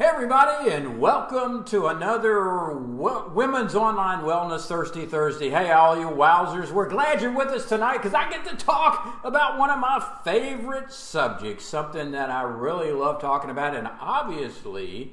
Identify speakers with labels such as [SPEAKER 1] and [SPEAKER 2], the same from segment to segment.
[SPEAKER 1] Hey, everybody, and welcome to another Women's Online Wellness Thirsty Thursday. Hey, all you wowzers, we're glad you're with us tonight because I get to talk about one of my favorite subjects, something that I really love talking about, and obviously,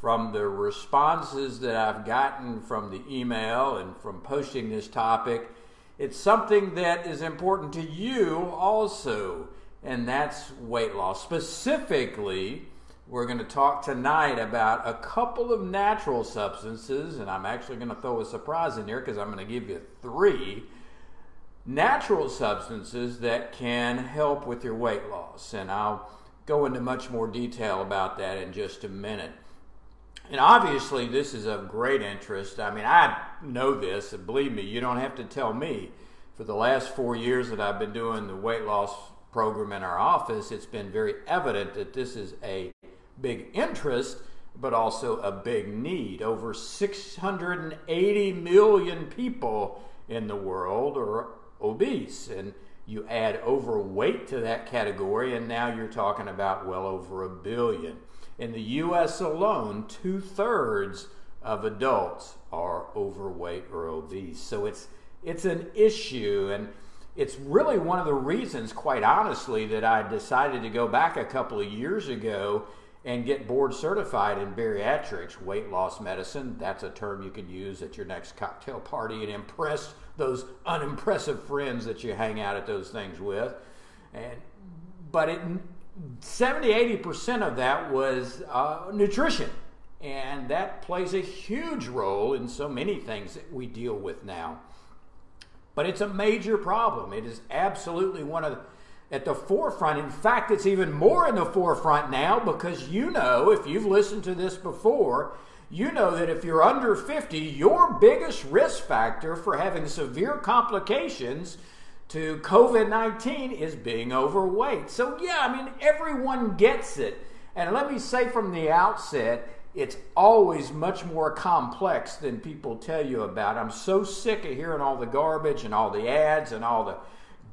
[SPEAKER 1] from the responses that I've gotten from the email and from posting this topic, it's something that is important to you also, and that's weight loss. Specifically, we're going to talk tonight about a couple of natural substances, and I'm actually going to throw a surprise in here because I'm going to give you three natural substances that can help with your weight loss. And I'll go into much more detail about that in just a minute. And obviously, this is of great interest. I mean, I know this, and believe me, you don't have to tell me. For the last four years that I've been doing the weight loss program in our office, it's been very evident that this is a big interest, but also a big need. Over 680 million people in the world are obese, and you add overweight to that category, and now you're talking about well over a billion. In the US alone, two thirds of adults are overweight or obese. So it's it's an issue and it's really one of the reasons, quite honestly, that I decided to go back a couple of years ago and get board certified in bariatrics, weight loss medicine. That's a term you can use at your next cocktail party and impress those unimpressive friends that you hang out at those things with. And but it 70 80% of that was uh, nutrition. And that plays a huge role in so many things that we deal with now. But it's a major problem. It is absolutely one of the at the forefront. In fact, it's even more in the forefront now because you know, if you've listened to this before, you know that if you're under 50, your biggest risk factor for having severe complications to COVID 19 is being overweight. So, yeah, I mean, everyone gets it. And let me say from the outset, it's always much more complex than people tell you about. I'm so sick of hearing all the garbage and all the ads and all the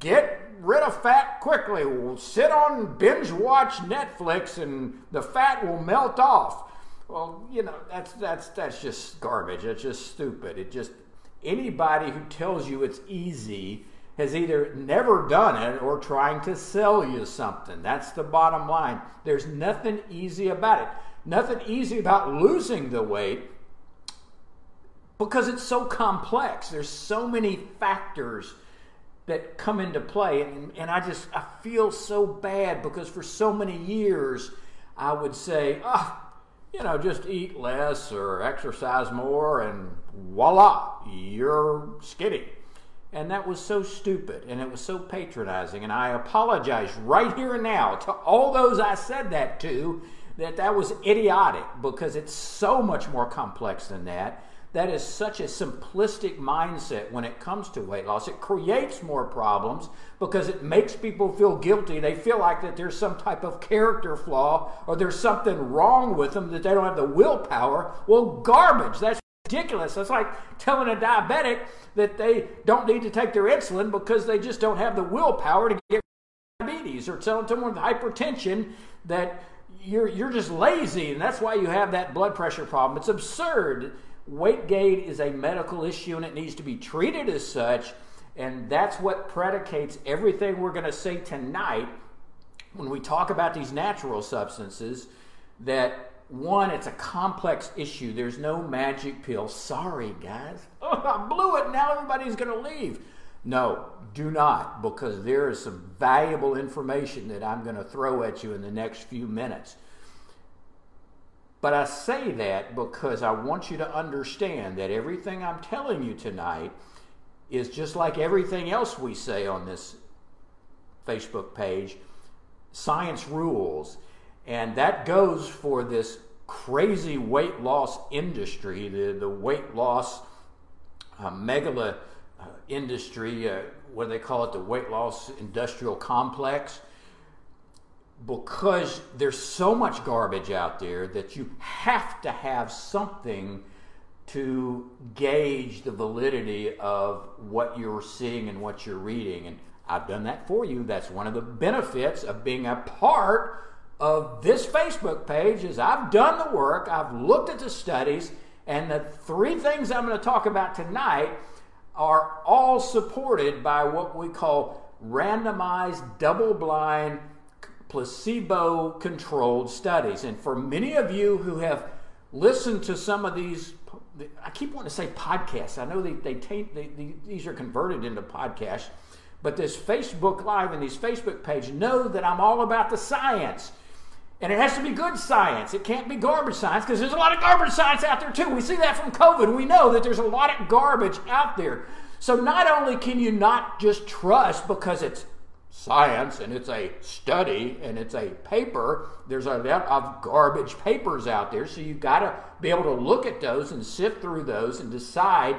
[SPEAKER 1] get rid of fat quickly. We'll sit on binge watch Netflix and the fat will melt off. Well, you know, that's that's that's just garbage. That's just stupid. It just anybody who tells you it's easy has either never done it or trying to sell you something. That's the bottom line. There's nothing easy about it. Nothing easy about losing the weight because it's so complex. There's so many factors that come into play. And, and i just i feel so bad because for so many years i would say ah oh, you know just eat less or exercise more and voila you're skinny. And that was so stupid and it was so patronizing. And i apologize right here and now to all those i said that to that that was idiotic because it's so much more complex than that that is such a simplistic mindset when it comes to weight loss. It creates more problems because it makes people feel guilty. They feel like that there's some type of character flaw or there's something wrong with them that they don't have the willpower. Well, garbage. That's ridiculous. That's like telling a diabetic that they don't need to take their insulin because they just don't have the willpower to get diabetes or telling someone with hypertension that you're, you're just lazy and that's why you have that blood pressure problem. It's absurd. Weight gain is a medical issue and it needs to be treated as such. And that's what predicates everything we're going to say tonight when we talk about these natural substances. That one, it's a complex issue. There's no magic pill. Sorry, guys. Oh, I blew it. Now everybody's going to leave. No, do not, because there is some valuable information that I'm going to throw at you in the next few minutes. But I say that because I want you to understand that everything I'm telling you tonight is just like everything else we say on this Facebook page science rules. And that goes for this crazy weight loss industry, the, the weight loss uh, megala uh, industry, uh, what do they call it, the weight loss industrial complex, because there's so much garbage out there that you have to have something to gauge the validity of what you're seeing and what you're reading. And I've done that for you. That's one of the benefits of being a part of this Facebook page is I've done the work, I've looked at the studies, and the three things I'm going to talk about tonight are all supported by what we call randomized, double blind, placebo controlled studies. And for many of you who have listened to some of these, I keep wanting to say podcasts. I know they, they, taint, they, they these are converted into podcasts, but this Facebook Live and these Facebook pages know that I'm all about the science. And it has to be good science. It can't be garbage science because there's a lot of garbage science out there too. We see that from COVID. We know that there's a lot of garbage out there. So not only can you not just trust because it's science and it's a study and it's a paper, there's a lot of garbage papers out there. So you've got to be able to look at those and sift through those and decide.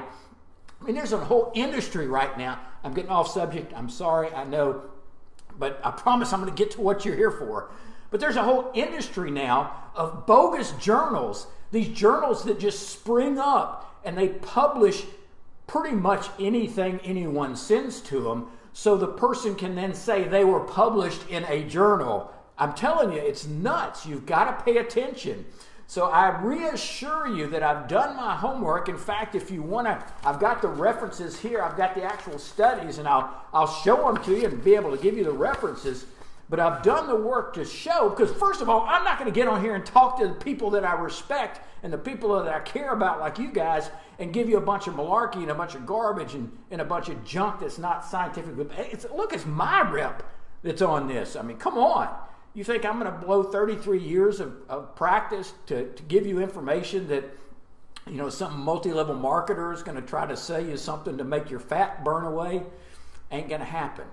[SPEAKER 1] I mean, there's a whole industry right now. I'm getting off subject. I'm sorry. I know. But I promise I'm going to get to what you're here for but there's a whole industry now of bogus journals, these journals that just spring up and they publish pretty much anything anyone sends to them so the person can then say they were published in a journal. I'm telling you, it's nuts. You've got to pay attention. So I reassure you that I've done my homework. In fact, if you want to, I've got the references here. I've got the actual studies, and I'll I'll show them to you and be able to give you the references. But I've done the work to show, because first of all, I'm not going to get on here and talk to the people that I respect and the people that I care about, like you guys, and give you a bunch of malarkey and a bunch of garbage and, and a bunch of junk that's not scientific. It's, look, it's my rep that's on this. I mean, come on. You think I'm going to blow 33 years of, of practice to, to give you information that, you know, some multi level marketer is going to try to sell you something to make your fat burn away? Ain't going to happen.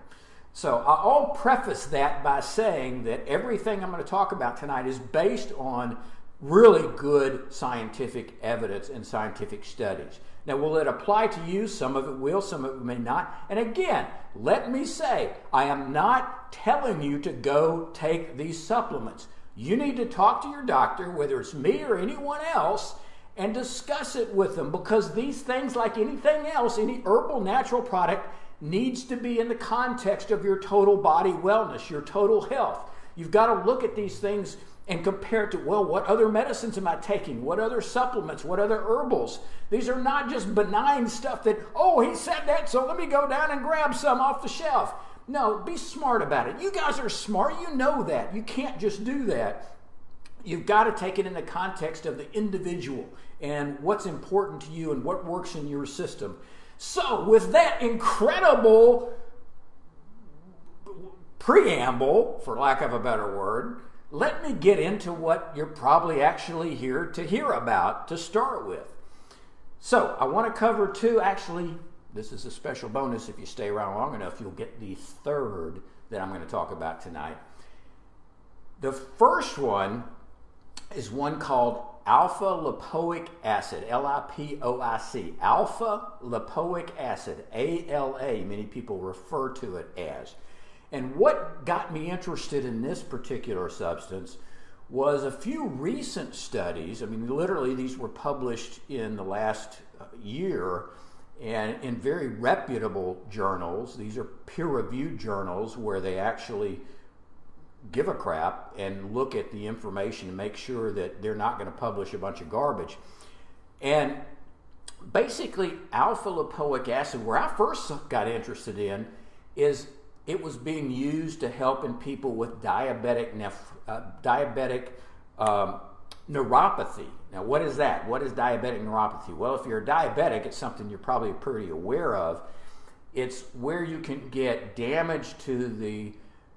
[SPEAKER 1] So I'll preface that by saying that everything I'm going to talk about tonight is based on really good scientific evidence and scientific studies. Now, will it apply to you? Some of it will, some of it may not. And again, let me say, I am not telling you to go take these supplements. You need to talk to your doctor, whether it's me or anyone else, and discuss it with them because these things, like anything else, any herbal natural product, needs to be in the context of your total body wellness, your total health. You've got to look at these things and compare it to, well, what other medicines am I taking? What other supplements? What other herbals? These are not just benign stuff that, oh, he said that, so let me go down and grab some off the shelf. No, be smart about it. You guys are smart. You know that. You can't just do that. You've got to take it in the context of the individual and what's important to you and what works in your system. So, with that incredible preamble, for lack of a better word, let me get into what you're probably actually here to hear about to start with. So, I want to cover two, actually, this is a special bonus. If you stay around long enough, you'll get the third that I'm going to talk about tonight. The first one is one called alpha lipoic acid, L I P O I C, alpha lipoic acid, ALA, many people refer to it as. And what got me interested in this particular substance was a few recent studies. I mean, literally, these were published in the last uh, year and in very reputable journals. These are peer reviewed journals where they actually give a crap and look at the information and make sure that they're not going to publish a bunch of garbage. And basically, alpha lipoic acid, where I first got interested in, is it was being used to help in people with diabetic uh, diabetic um, neuropathy. Now, what is that? What is diabetic neuropathy? Well, if you're a diabetic, it's something you're probably pretty aware of. It's where you can get damage to the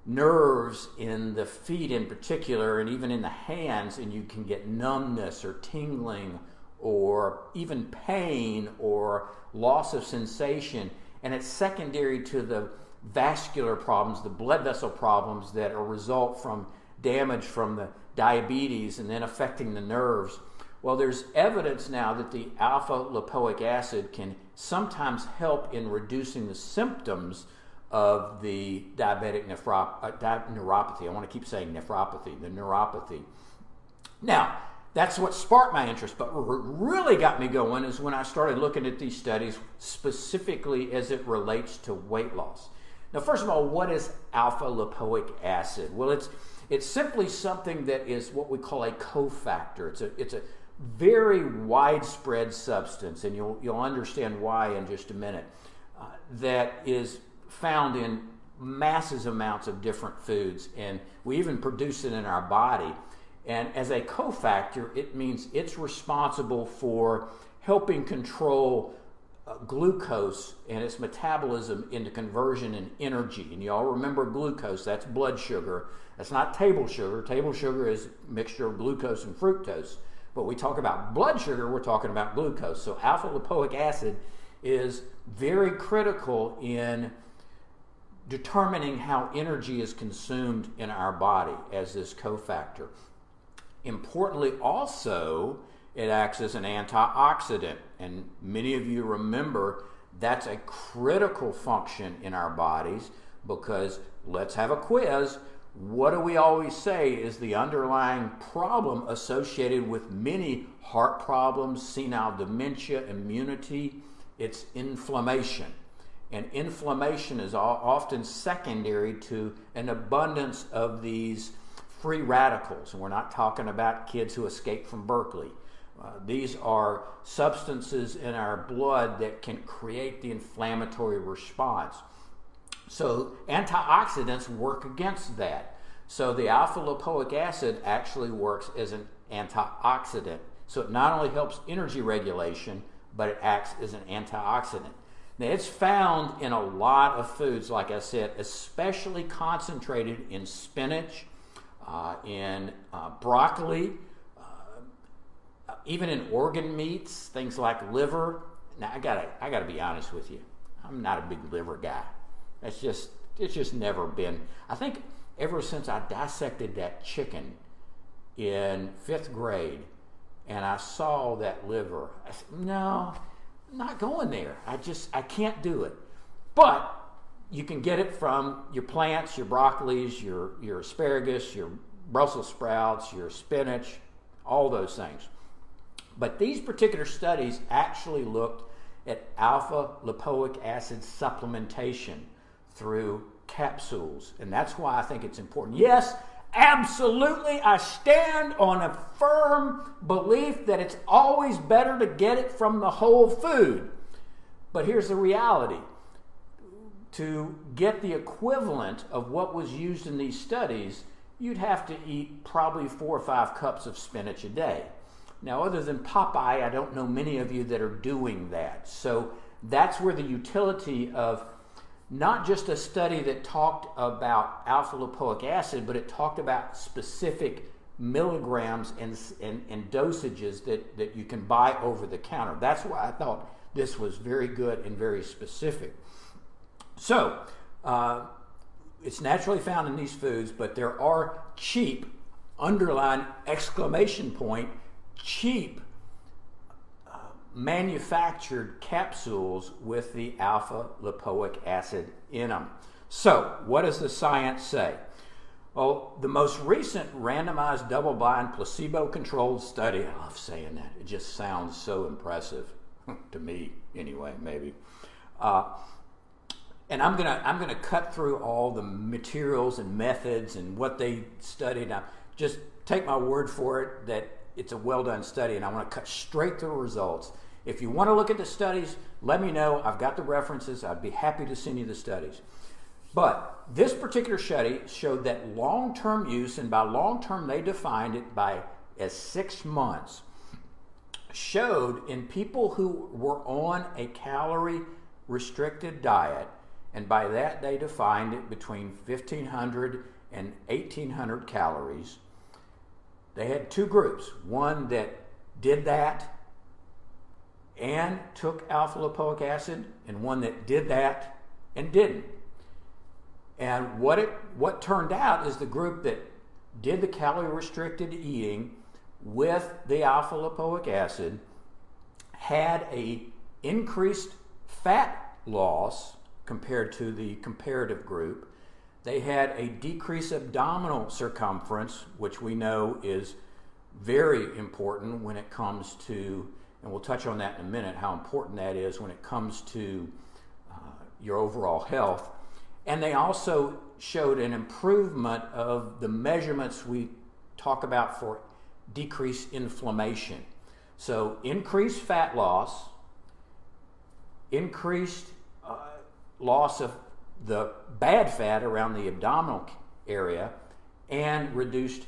[SPEAKER 1] nerves in the feet in particular and even in the hands and you can get numbness or tingling or even pain or loss of sensation and it's secondary to the vascular problems the blood vessel problems that are result from damage from the diabetes and then affecting the nerves. Well, there's evidence now that the alpha lipoic acid can sometimes help in reducing the symptoms of the diabetic nephrop- uh, di- neuropathy. I want to keep saying nephropathy, the neuropathy. Now, that's what sparked my interest. But what really got me going is when I started looking at these studies specifically as it relates to weight loss. Now, first of all, what is alpha lipoic acid? Well, it's it's simply something that is what we call a cofactor. It's a it's a very widespread substance, and you'll you'll understand why in just a minute. Uh, that is found in masses amounts of different foods, and we even produce it in our body. And as a cofactor, it means it's responsible for helping control uh, glucose and its metabolism into conversion and energy. And you all remember glucose, that's blood sugar. That's not table sugar. Table sugar is a mixture of glucose and fructose. But we talk about blood sugar, we're talking about glucose. So alpha lipoic acid is very critical in determining how energy is consumed in our body as this cofactor. Importantly, also, it acts as an antioxidant. And many of you remember that's a critical function in our bodies because let's have a quiz. What do we always say is the underlying problem associated with many heart problems, senile dementia, immunity? It's inflammation. And inflammation is often secondary to an abundance of these free radicals. And we're not talking about kids who escape from Berkeley. Uh, these are substances in our blood that can create the inflammatory response. So, antioxidants work against that. So, the alpha lipoic acid actually works as an antioxidant. So, it not only helps energy regulation, but it acts as an antioxidant. Now, it's found in a lot of foods, like I said, especially concentrated in spinach, uh, in uh, broccoli, even in organ meats, things like liver. Now, I gotta, I gotta be honest with you. I'm not a big liver guy. That's just, it's just never been. I think ever since I dissected that chicken in fifth grade, and I saw that liver, I said, no, I'm not going there. I just, I can't do it. But you can get it from your plants, your broccolis, your, your asparagus, your Brussels sprouts, your spinach, all those things. But these particular studies actually looked at alpha lipoic acid supplementation through capsules. And that's why I think it's important. Yes, absolutely, I stand on a firm belief that it's always better to get it from the whole food. But here's the reality to get the equivalent of what was used in these studies, you'd have to eat probably four or five cups of spinach a day. Now, other than Popeye, I don't know many of you that are doing that. So that's where the utility of not just a study that talked about alpha lipoic acid, but it talked about specific milligrams and, and, and, dosages that, that you can buy over the counter. That's why I thought this was very good and very specific. So, uh, it's naturally found in these foods, but there are cheap, underline exclamation point, cheap uh, manufactured capsules with the alpha lipoic acid in them. So, what does the science say? Well, the most recent randomized double blind placebo controlled study, I love saying that, it just sounds so impressive to me, anyway, maybe. Uh, and I'm gonna I'm gonna cut through all the materials and methods and what they studied. Now, just take my word for it that it's a well done study, and I want to cut straight to the results. If you want to look at the studies, let me know. I've got the references. I'd be happy to send you the studies. But this particular study showed that long term use, and by long term they defined it by as six months, showed in people who were on a calorie restricted diet and by that they defined it between 1500 and 1800 calories. They had two groups one that did that and took alpha lipoic acid, and one that did that and didn't. And what it what turned out is the group that did the calorie restricted eating with the alpha lipoic acid had a increased fat loss compared to the comparative group. They had a decreased abdominal circumference, which we know is very important when it comes to, and we'll touch on that in a minute, how important that is when it comes to uh, your overall health. And they also showed an improvement of the measurements we talk about for decreased inflammation. So, increased fat loss, increased uh, loss of the bad fat around the abdominal area, and reduced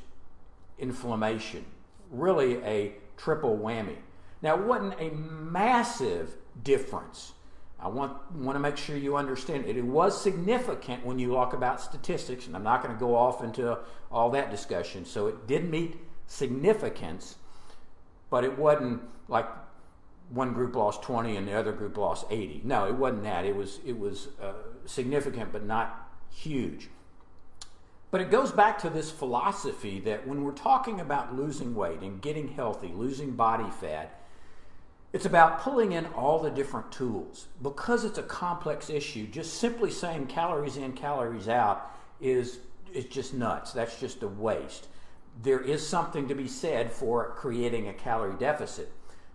[SPEAKER 1] inflammation. Really, a triple whammy. Now, it wasn't a massive difference. I want, want to make sure you understand it. It was significant when you talk about statistics, and I'm not going to go off into all that discussion. So it did meet significance, but it wasn't like one group lost 20 and the other group lost 80. No, it wasn't that. It was it was uh, significant, but not huge. But it goes back to this philosophy that when we're talking about losing weight and getting healthy, losing body fat, it's about pulling in all the different tools. Because it's a complex issue, just simply saying calories in, calories out is, is just nuts. That's just a waste there is something to be said for creating a calorie deficit.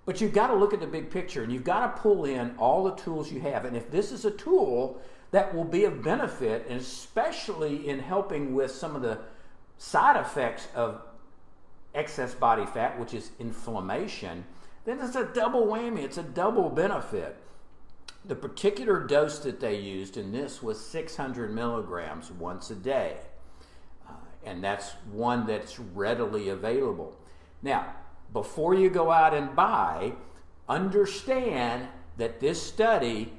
[SPEAKER 1] But you've got to look at the big picture and you've got to pull in all the tools you have. And if this is a tool that will be of benefit, and especially in helping with some of the side effects of excess body fat, which is inflammation, then it's a double whammy. It's a double benefit. The particular dose that they used in this was 600 milligrams once a day uh, and that's one that's readily available. Now, before you go out and buy, understand that this study,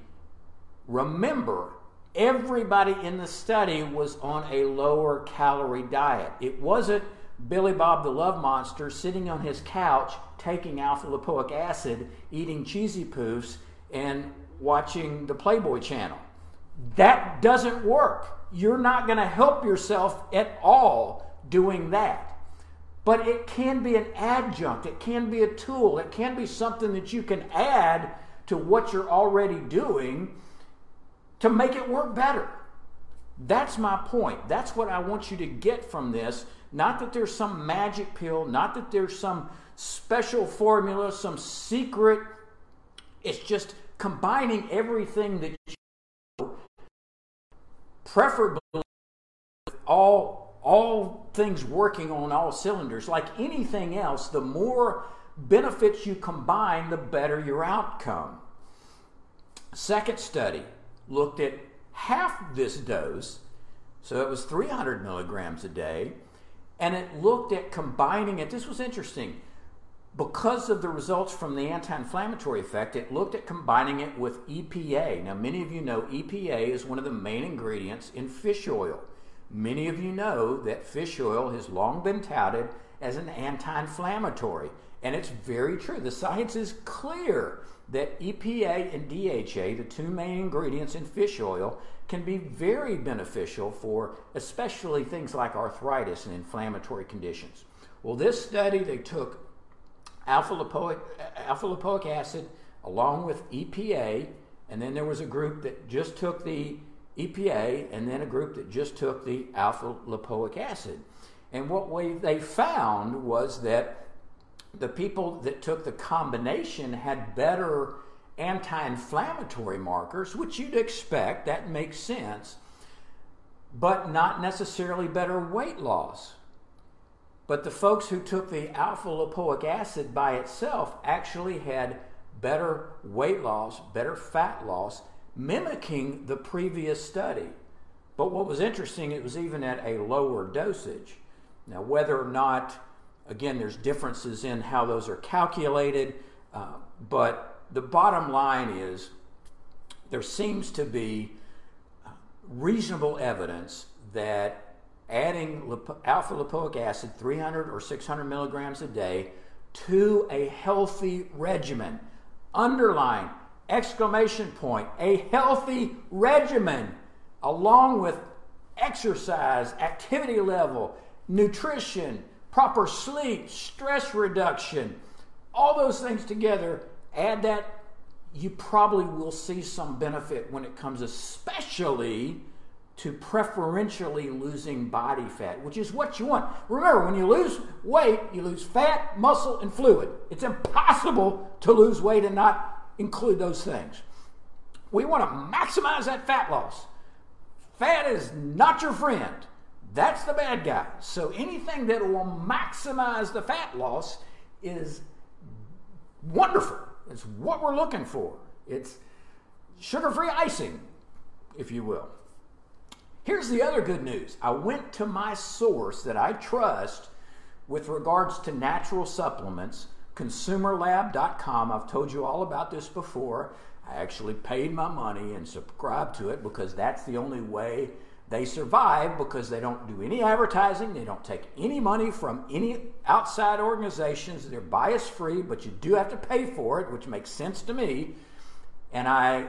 [SPEAKER 1] remember, everybody in the study was on a lower calorie diet. It wasn't Billy Bob the Love Monster sitting on his couch taking alpha lipoic acid, eating cheesy poofs, and watching the Playboy channel. That doesn't work you're not going to help yourself at all doing that. But it can be an adjunct, it can be a tool, it can be something that you can add to what you're already doing to make it work better. That's my point. That's what I want you to get from this. Not that there's some magic pill, not that there's some special formula, some secret. It's just combining everything that you preferably all all things working on all cylinders like anything else the more benefits you combine the better your outcome second study looked at half this dose so it was 300 milligrams a day and it looked at combining it this was interesting because of the results from the anti inflammatory effect, it looked at combining it with EPA. Now, many of you know EPA is one of the main ingredients in fish oil. Many of you know that fish oil has long been touted as an anti inflammatory, and it's very true. The science is clear that EPA and DHA, the two main ingredients in fish oil, can be very beneficial for especially things like arthritis and inflammatory conditions. Well, this study, they took alpha lipoic, alpha lipoic acid along with EPA, and then there was a group that just took the EPA, and then a group that just took the alpha lipoic acid. And what we, they found was that the people that took the combination had better anti inflammatory markers, which you'd expect, that makes sense, but not necessarily better weight loss. But the folks who took the alpha lipoic acid by itself actually had better weight loss, better fat loss, mimicking the previous study. But what was interesting, it was even at a lower dosage. Now, whether or not, again, there's differences in how those are calculated, uh, but the bottom line is there seems to be reasonable evidence that adding alpha lipoic acid, 300 or 600 milligrams a day, to a healthy regimen. Underline, exclamation point, a healthy regimen, along with exercise, activity level, nutrition, proper sleep, stress reduction, all those things together, add that, you probably will see some benefit when it comes, especially to preferentially losing body fat, which is what you want. Remember, when you lose weight, you lose fat, muscle, and fluid. It's impossible to lose weight and not include those things. We want to maximize that fat loss. Fat is not your friend. That's the bad guy. So anything that will maximize the fat loss is wonderful. It's what we're looking for. It's sugar free icing, if you will. Here's the other good news I went to my source that I trust with regards to natural supplements, consumerlab.com. I've told you all about this before. I actually paid my money and subscribed to it because that's the only way they survive because they don't do any advertising, they don't take any money from any outside organizations. They're bias free, but you do have to pay for it, which makes sense to me. And I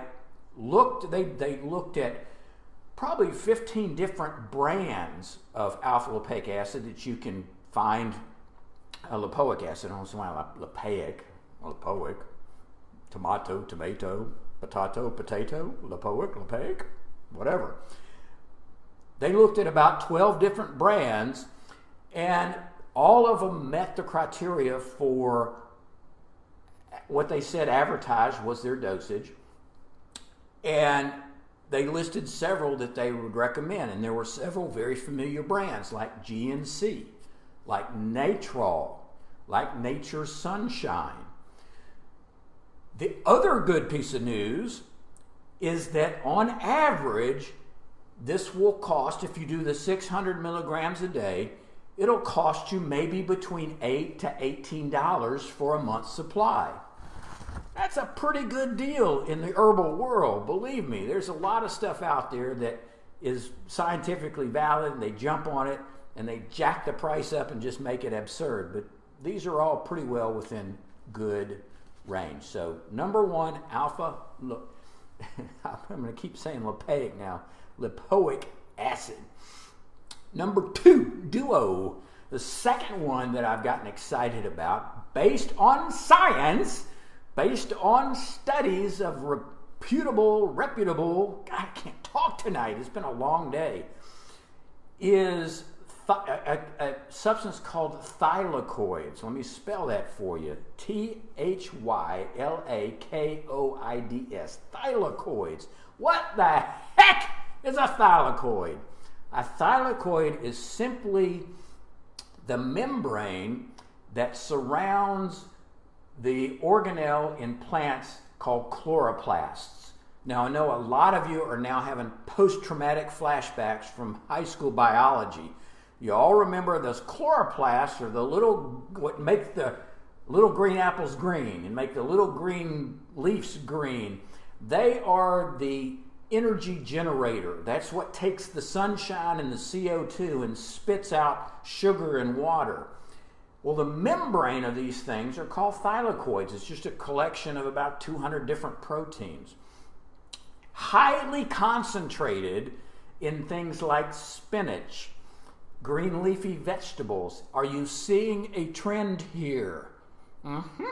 [SPEAKER 1] looked, they, they looked at probably 15 different brands of alpha lipoic acid that you can find a lipoic acid some lipoic, lipoic, tomato, tomato, potato, potato, lipoic, lipoic, whatever. They looked at about 12 different brands, and all of them met the criteria for what they said advertised was their dosage. And they listed several that they would recommend, and there were several very familiar brands like GNC, like Natrol, like nature's Sunshine. The other good piece of news is that on average, this will cost, if you do the 600 milligrams a day, it'll cost you maybe between 8 to $18 for a month's supply. That's a pretty good deal in the herbal world. Believe me, there's a lot of stuff out there that is scientifically valid and they jump on it and they jack the price up and just make it absurd. But these are all pretty well within good range. So, number one, alpha, look, I'm going to keep saying lipoic now lipoic acid. Number two, Duo. The second one that I've gotten excited about, based on science, based on studies of reputable, reputable, God, I can't talk tonight, it's been a long day, is a, a, substance called thylakoids. Let me spell that for you T H Y L A K O I D S. Thylakoids. What the heck is a thylakoid. A thylakoid is simply the membrane that surrounds the organelle in plants called chloroplasts. Now, I know a lot of you are now having post traumatic flashbacks from high school biology. You all remember those chloroplasts are the little, what make the little green apples green and make the little green leaves green. They are the energy generator. That's what takes the sunshine and the CO2 and spits out sugar and water. Well, the membrane of these things are called thylakoids. It's just a collection of about 200 different proteins. Highly concentrated in things like spinach, green leafy vegetables. Are you seeing a trend here? Mm-hmm.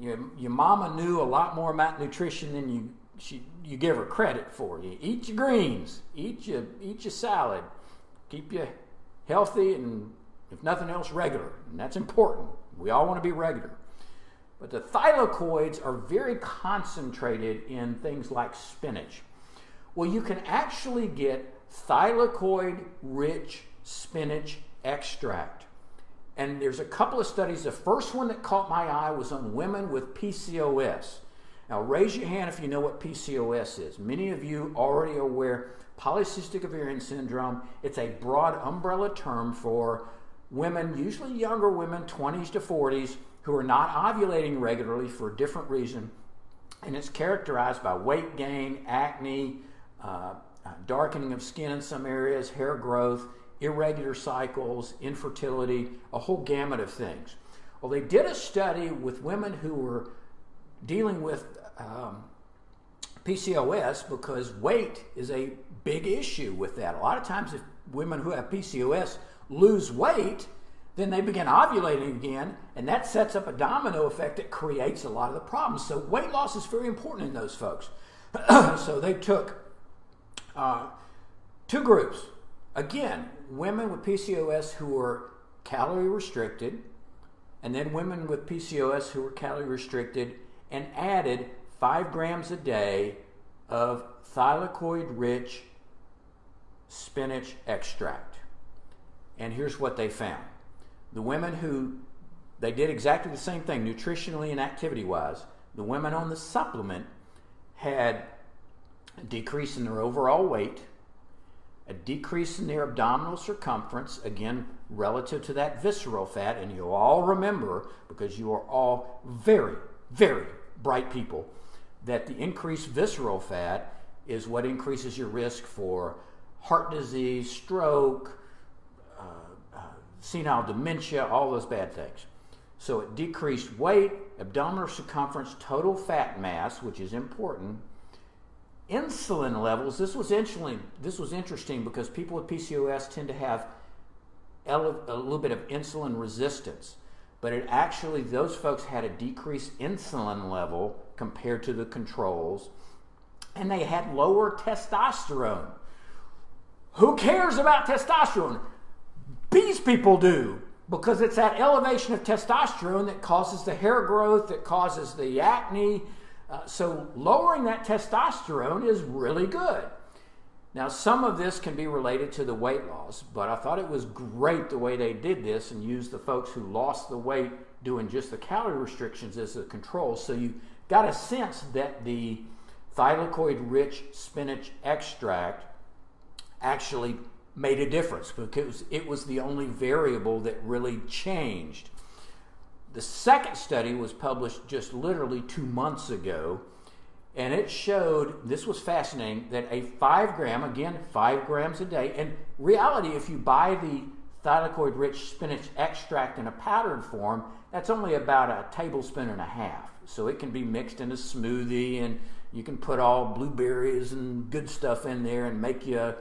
[SPEAKER 1] Your, your mama knew a lot more about nutrition than you she, you give her credit for. You eat your greens, eat your, eat your salad, keep you healthy, and if nothing else, regular. And that's important. We all want to be regular. But the thylakoids are very concentrated in things like spinach. Well, you can actually get thylakoid rich spinach extract. And there's a couple of studies. The first one that caught my eye was on women with PCOS. Now, raise your hand if you know what PCOS is. Many of you already are aware polycystic ovarian syndrome. It's a broad umbrella term for women, usually younger women, 20s to 40s, who are not ovulating regularly for a different reason. And it's characterized by weight gain, acne, uh, uh darkening of skin in some areas, hair growth, irregular cycles, infertility, a whole gamut of things. Well, they did a study with women who were dealing with um, PCOS because weight is a big issue with that. A lot of times, if women who have PCOS lose weight, then they begin ovulating again, and that sets up a domino effect that creates a lot of the problems. So, weight loss is very important in those folks. so, they took uh, two groups. Again, women with PCOS who were calorie restricted, and then women with PCOS who were calorie restricted and added five grams a day of thylakoid rich spinach extract. And here's what they found the women who they did exactly the same thing nutritionally and activity wise. The women on the supplement had a decrease in their overall weight, a decrease in their abdominal circumference, again, relative to that visceral fat. And you all remember, because you are all very, very bright people, that the increased visceral fat is what increases your risk for heart disease, stroke, uh, uh, senile dementia, all those bad things. So it decreased weight, abdominal circumference, total fat mass, which is important. Insulin levels. This was insulin. This was interesting because people with PCOS tend to have a little bit of insulin resistance, but it actually those folks had a decreased insulin level compared to the controls, and they had lower testosterone. Who cares about testosterone? These people do because it's that elevation of testosterone that causes the hair growth, that causes the acne. Uh, so, lowering that testosterone is really good. Now, some of this can be related to the weight loss, but I thought it was great the way they did this and used the folks who lost the weight doing just the calorie restrictions as a control. So, you got a sense that the thylakoid rich spinach extract actually made a difference because it was the only variable that really changed. The second study was published just literally two months ago, and it showed this was fascinating that a five gram, again, five grams a day, and reality, if you buy the thylakoid rich spinach extract in a powdered form, that's only about a tablespoon and a half. So it can be mixed in a smoothie, and you can put all blueberries and good stuff in there and make you a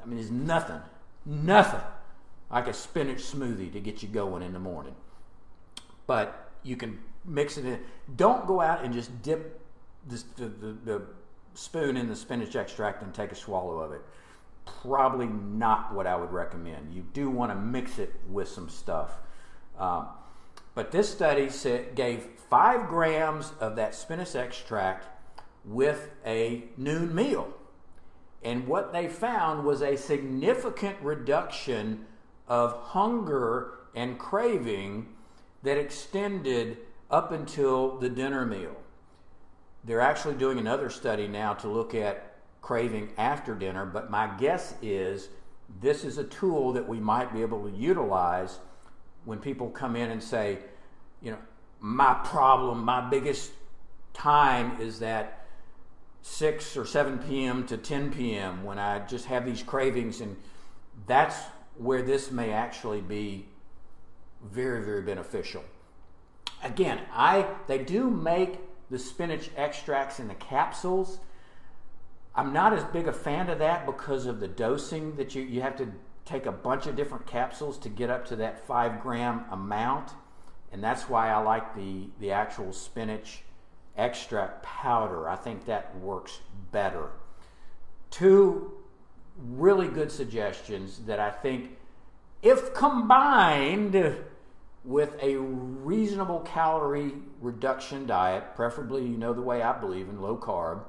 [SPEAKER 1] I mean, there's nothing, nothing like a spinach smoothie to get you going in the morning. But you can mix it in. Don't go out and just dip the, the, the spoon in the spinach extract and take a swallow of it. Probably not what I would recommend. You do want to mix it with some stuff. Um, but this study said, gave five grams of that spinach extract with a noon meal. And what they found was a significant reduction of hunger and craving that extended up until the dinner meal. They're actually doing another study now to look at craving after dinner, but my guess is this is a tool that we might be able to utilize when people come in and say, you know, my problem, my biggest time is that 6 or 7 p.m. to 10 p.m. when I just have these cravings, and that's where this may actually be very, very beneficial. Again, I they do make the spinach extracts in the capsules. I'm not as big a fan of that because of the dosing that you, you have to take a bunch of different capsules to get up to that five gram amount. And that's why I like the, the actual spinach extract powder. I think that works better. Two really good suggestions that I think, if combined with a reasonable calorie reduction diet, preferably, you know, the way I believe in low carb,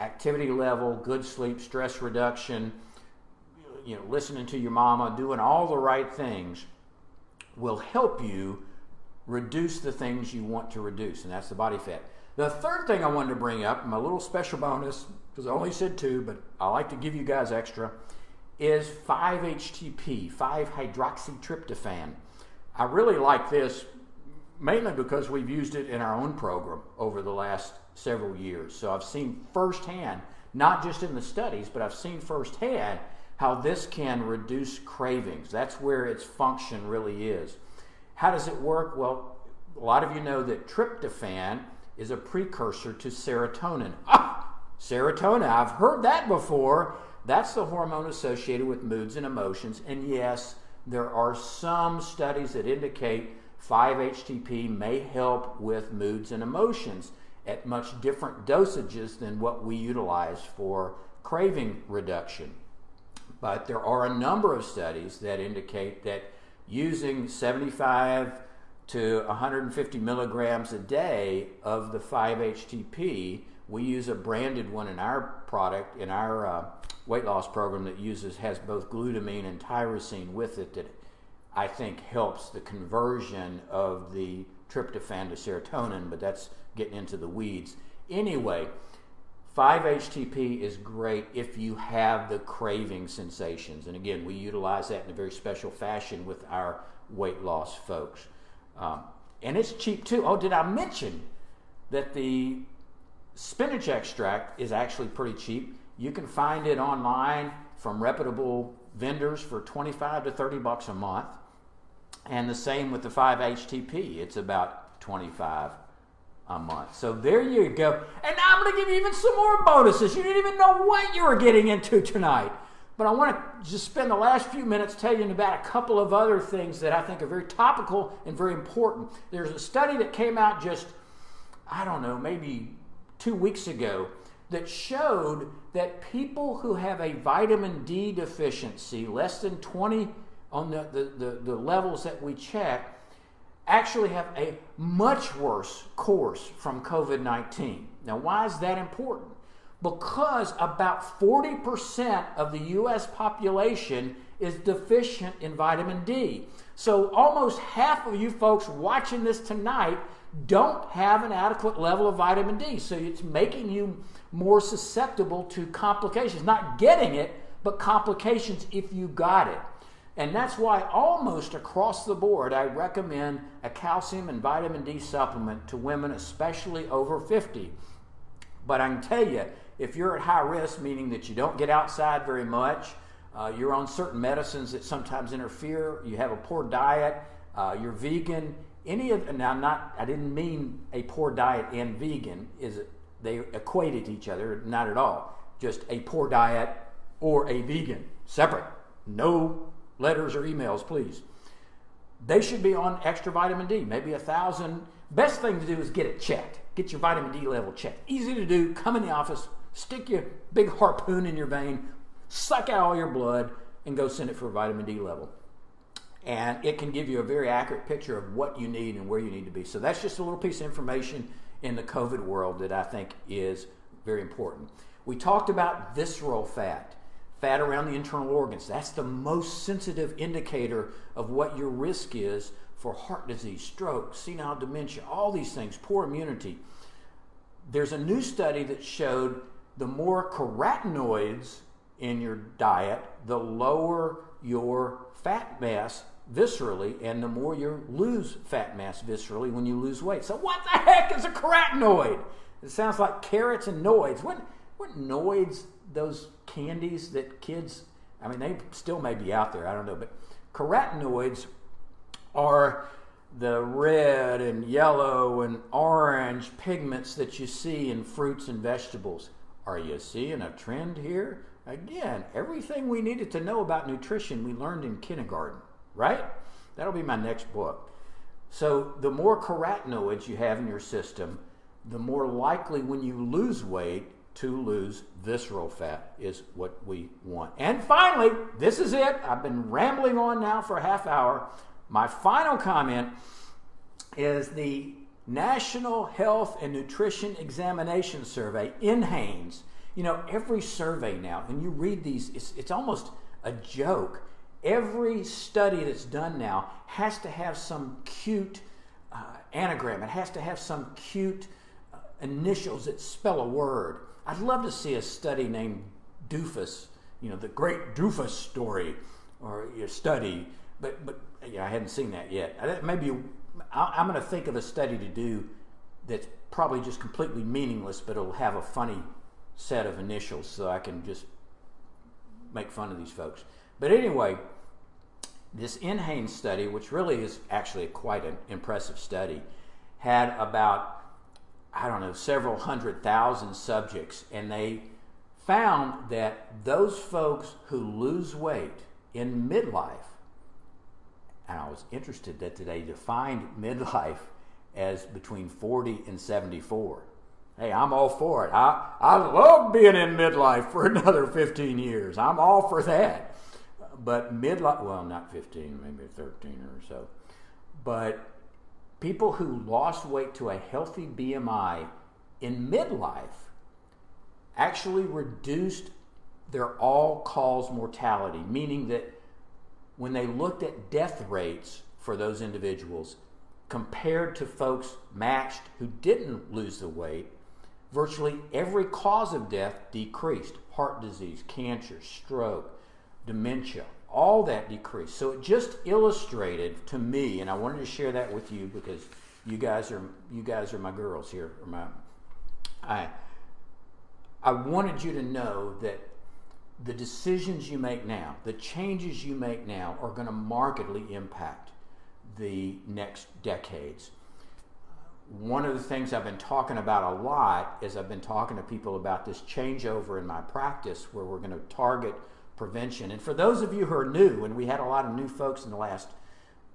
[SPEAKER 1] activity level, good sleep, stress reduction, you know, listening to your mama, doing all the right things will help you reduce the things you want to reduce, and that's the body fat. The third thing I wanted to bring up, my little special bonus, because I only said two, but I like to give you guys extra, is 5-HTP, 5-hydroxytryptophan. I really like this mainly because we've used it in our own program over the last several years. So I've seen firsthand, not just in the studies, but I've seen firsthand how this can reduce cravings. That's where its function really is. How does it work? Well, a lot of you know that tryptophan is a precursor to serotonin. Ah, serotonin, I've heard that before. That's the hormone associated with moods and emotions. And yes, there are some studies that indicate 5-HTP may help with moods and emotions at much different dosages than what we utilize for craving reduction. But there are a number of studies that indicate that using 75 to 150 milligrams a day of the 5-HTP, we use a branded one in our product, in our uh, weight loss program that uses, has both glutamine and tyrosine with it that I think helps the conversion of the tryptophan to serotonin, but that's getting into the weeds. Anyway, 5-HTP is great if you have the craving sensations. And again, we utilize that in a very special fashion with our weight loss folks. Um, and it's cheap too. Oh, did I mention that the spinach extract is actually pretty cheap? You can find it online from reputable vendors for 25 to 30 bucks a month. And the same with the 5-HTP. It's about 25 a month. So there you go. And now I'm going to give you even some more bonuses. You didn't even know what you were getting into tonight. But I want to just spend the last few minutes telling you about a couple of other things that I think are very topical and very important. There's a study that came out just, I don't know, maybe two weeks ago that showed that people who have a vitamin D deficiency, less than 20 on the, the, the, the levels that we check, actually have a much worse course from COVID 19. Now, why is that important? Because about 40% of the U.S. population is deficient in vitamin D. So, almost half of you folks watching this tonight don't have an adequate level of vitamin D. So, it's making you more susceptible to complications. Not getting it, but complications if you got it. And that's why almost across the board, I recommend a calcium and vitamin D supplement to women, especially over 50. But I can tell you, if you're at high risk, meaning that you don't get outside very much, uh, you're on certain medicines that sometimes interfere, you have a poor diet, uh, you're vegan, any of now not I didn't mean a poor diet and vegan is they equated each other, not at all. Just a poor diet or a vegan, separate. No letters or emails, please. They should be on extra vitamin D, maybe a thousand. Best thing to do is get it checked. Get your vitamin D level checked. Easy to do. Come in the office, stick your big harpoon in your vein, suck out all your blood, and go send it for a vitamin D level. And it can give you a very accurate picture of what you need and where you need to be. So that's just a little piece of information in the COVID world that I think is very important. We talked about visceral fat fat around the internal organs. That's the most sensitive indicator of what your risk is for heart disease, stroke, senile dementia, all these things, poor immunity. There's a new study that showed the more carotenoids in your diet, the lower your fat mass viscerally, and the more you lose fat mass viscerally when you lose weight. So, what the heck is a carotenoid? It sounds like carrots and noids. What, what noids those candies that kids, I mean, they still may be out there, I don't know, but carotenoids are the red and yellow and orange pigments that you see in fruits and vegetables. Are you seeing a trend here? Again, everything we needed to know about nutrition we learned in kindergarten, right? That'll be my next book. So, the more carotenoids you have in your system, the more likely when you lose weight to lose visceral fat is what we want. And finally, this is it. I've been rambling on now for a half hour. My final comment is the National Health and Nutrition Examination Survey, NHANES. You know, every survey now, and you read these, it's, it's almost a joke. Every study that's done now has to have some cute uh, anagram, it has to have some cute uh, initials that spell a word. I'd love to see a study named Doofus, you know, the great Doofus story or your study, but but yeah, I hadn't seen that yet. Maybe I'm going to think of a study to do that's probably just completely meaningless, but it'll have a funny set of initials so I can just make fun of these folks. But anyway, this NHANES study, which really is actually quite an impressive study, had about I don't know, several hundred thousand subjects, and they found that those folks who lose weight in midlife and I was interested that they defined midlife as between 40 and 74. Hey, I'm all for it. I, I love being in midlife for another 15 years. I'm all for that. But midlife, well, not 15, maybe 13 or so. But people who lost weight to a healthy BMI in midlife actually reduced their all cause mortality, meaning that when they looked at death rates for those individuals compared to folks matched who didn't lose the weight, virtually every cause of death decreased heart disease, cancer, stroke, dementia, all that decreased. So it just illustrated to me, and I wanted to share that with you because you guys are you guys are my girls here. Or my, I I wanted you to know that the decisions you make now, the changes you make now, are going to markedly impact the next decades. One of the things I've been talking about a lot is I've been talking to people about this changeover in my practice where we're going to target prevention. And for those of you who are new, and we had a lot of new folks in the last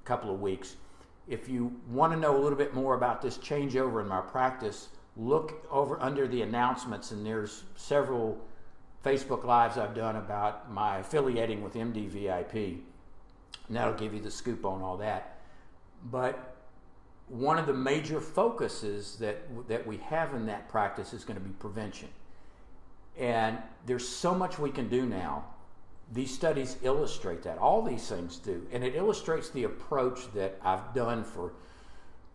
[SPEAKER 1] couple of weeks, if you want to know a little bit more about this changeover in my practice, look over under the announcements, and there's several Facebook Lives I've done about my affiliating with MDVIP. And that'll give you the scoop on all that. But one of the major focuses that, that we have in that practice is going to be prevention. And there's so much we can do now. These studies illustrate that. All these things do. And it illustrates the approach that I've done for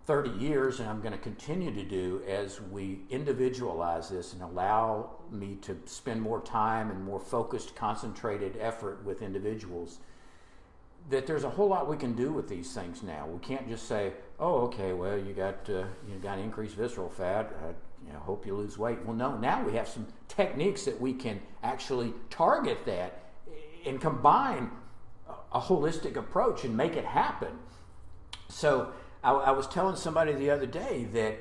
[SPEAKER 1] 30 years and I'm going to continue to do as we individualize this and allow me to spend more time and more focused, concentrated effort with individuals. That there's a whole lot we can do with these things now. We can't just say, "Oh, okay, well, you got uh, you got increased visceral fat. I, you know, hope you lose weight." Well, no. Now we have some techniques that we can actually target that and combine a holistic approach and make it happen. So I, I was telling somebody the other day that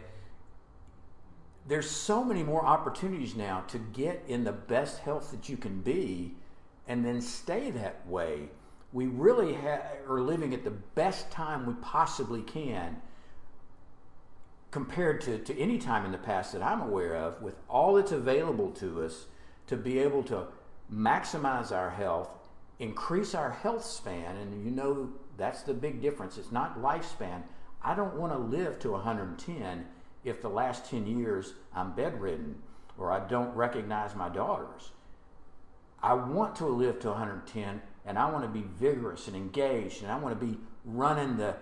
[SPEAKER 1] there's so many more opportunities now to get in the best health that you can be and then stay that way. We really ha- are living at the best time we possibly can compared to, to any time in the past that I'm aware of, with all that's available to us to be able to maximize our health, increase our health span, and you know that's the big difference. It's not lifespan, I don't want to live to 110 if the last 10 years I'm bedridden or I don't recognize my daughters. I want to live to 110 and I want to be vigorous and engaged and I want to be running the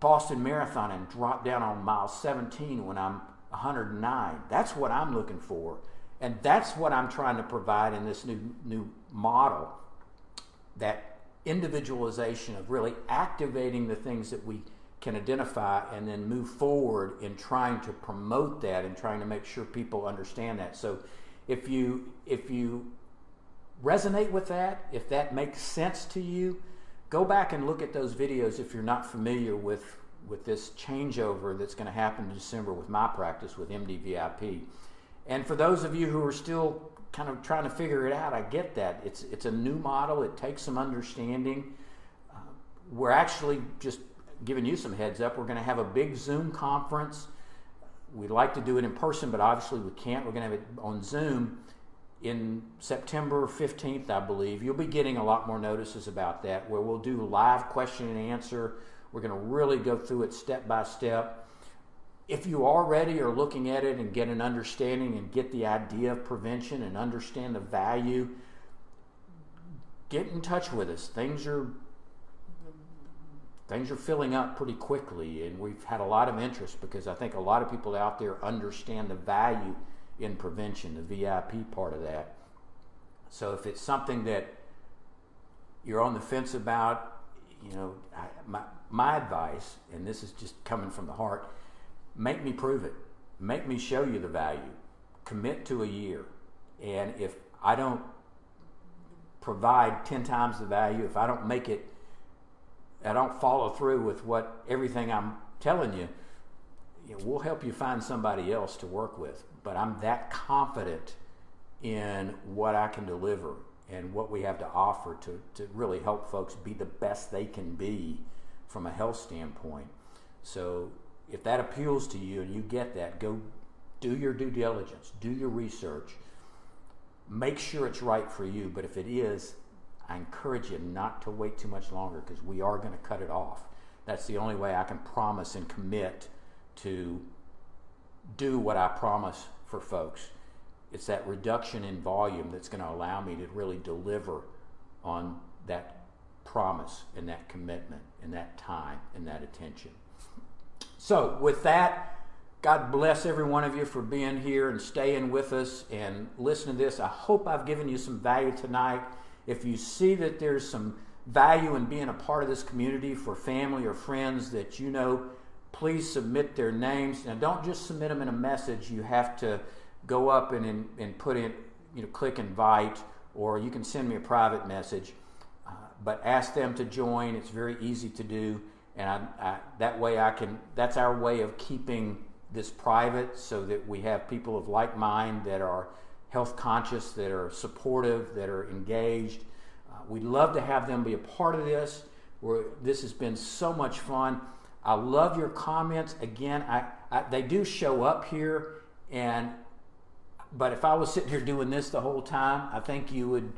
[SPEAKER 1] Boston Marathon and drop down on mile 17 when I'm 109. That's what I'm looking for. And that's what I'm trying to provide in this new new model. That individualization of really activating the things that we can identify and then move forward in trying to promote that and trying to make sure people understand that. So if you if you resonate with that, if that makes sense to you, go back and look at those videos if you're not familiar with with this changeover that's going to happen in December with my practice with MDVIP. And for those of you who are still kind of trying to figure it out, I get that. It's it's a new model. It takes some understanding. Uh, we're actually just giving you some heads up. We're going to have a big Zoom conference. We'd like to do it in person, but obviously we can't. We're going to have it on Zoom in September 15th, I believe. You'll be getting a lot more notices about that where we'll do live question and answer. We're going to really go through it step by step. If you already are looking at it and get an understanding and get the idea of prevention and understand the value, get in touch with us. Things are things are filling up pretty quickly, and we've had a lot of interest because I think a lot of people out there understand the value in prevention, the VIP part of that. So if it's something that you're on the fence about, you know, my, my advice, and this is just coming from the heart, make me prove it. Make me show you the value. Commit to a year. And if I don't provide 10 times the value, if I don't make it I don't follow through with what everything I'm telling you, you know, we'll help you find somebody else to work with. But I'm that confident in what I can deliver. and what we have to offer to, to really help folks be the best they can be from a health standpoint. So if that appeals to you and you get that, go do your due diligence, do your research, make sure it's right for you. But if it is, I encourage you not to wait too much longer because we are going to cut it off. That's the only way I can promise and commit to do what I promise for folks. It's that reduction in volume that's going to allow me to really deliver on that promise and that commitment and that time and that attention. So, with that, God bless every one of you for being here and staying with us and listening to this. I hope I've given you some value tonight. If you see that there's some value in being a part of this community for family or friends that you know, please submit their names. Now, don't just submit them in a message. You have to go up and, and put in, you know, click invite, or you can send me a private message. Uh, but ask them to join. It's very easy to do and I, I, that way I can. That's our way of keeping this private, so that we have people of like mind that are health conscious, that are supportive, that are engaged. Uh, we'd love to have them be a part of this. Where this has been so much fun. I love your comments. Again, I, I they do show up here, and but if I was sitting here doing this the whole time, I think you would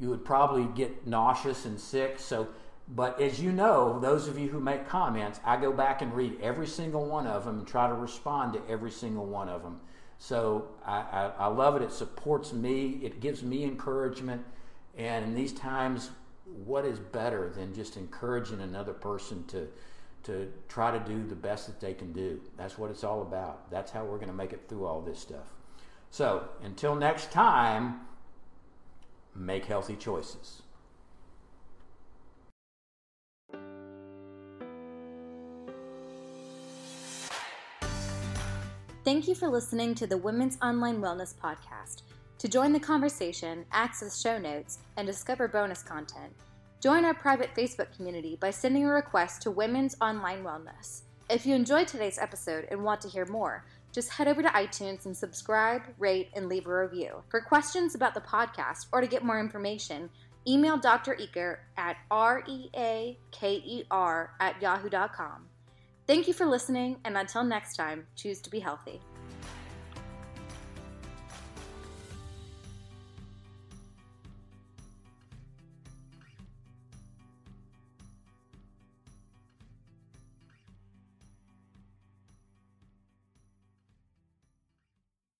[SPEAKER 1] you would probably get nauseous and sick. So but as you know, those of you who make comments, I go back and read every single one of them and try to respond to every single one of them. So I, I, I love it. It supports me, it gives me encouragement. And in these times, what is better than just encouraging another person to, to try to do the best that they can do? That's what it's all about. That's how we're going to make it through all this stuff. So until next time, make healthy choices.
[SPEAKER 2] Thank you for listening to the Women's Online Wellness Podcast. To join the conversation, access show notes, and discover bonus content, join our private Facebook community by sending a request to Women's Online Wellness. If you enjoyed today's episode and want to hear more, just head over to iTunes and subscribe, rate, and leave a review. For questions about the podcast or to get more information, email Dr. Eaker at R-E-A-K-E-R at yahoo.com. Thank you for listening, and until next time, choose to be healthy.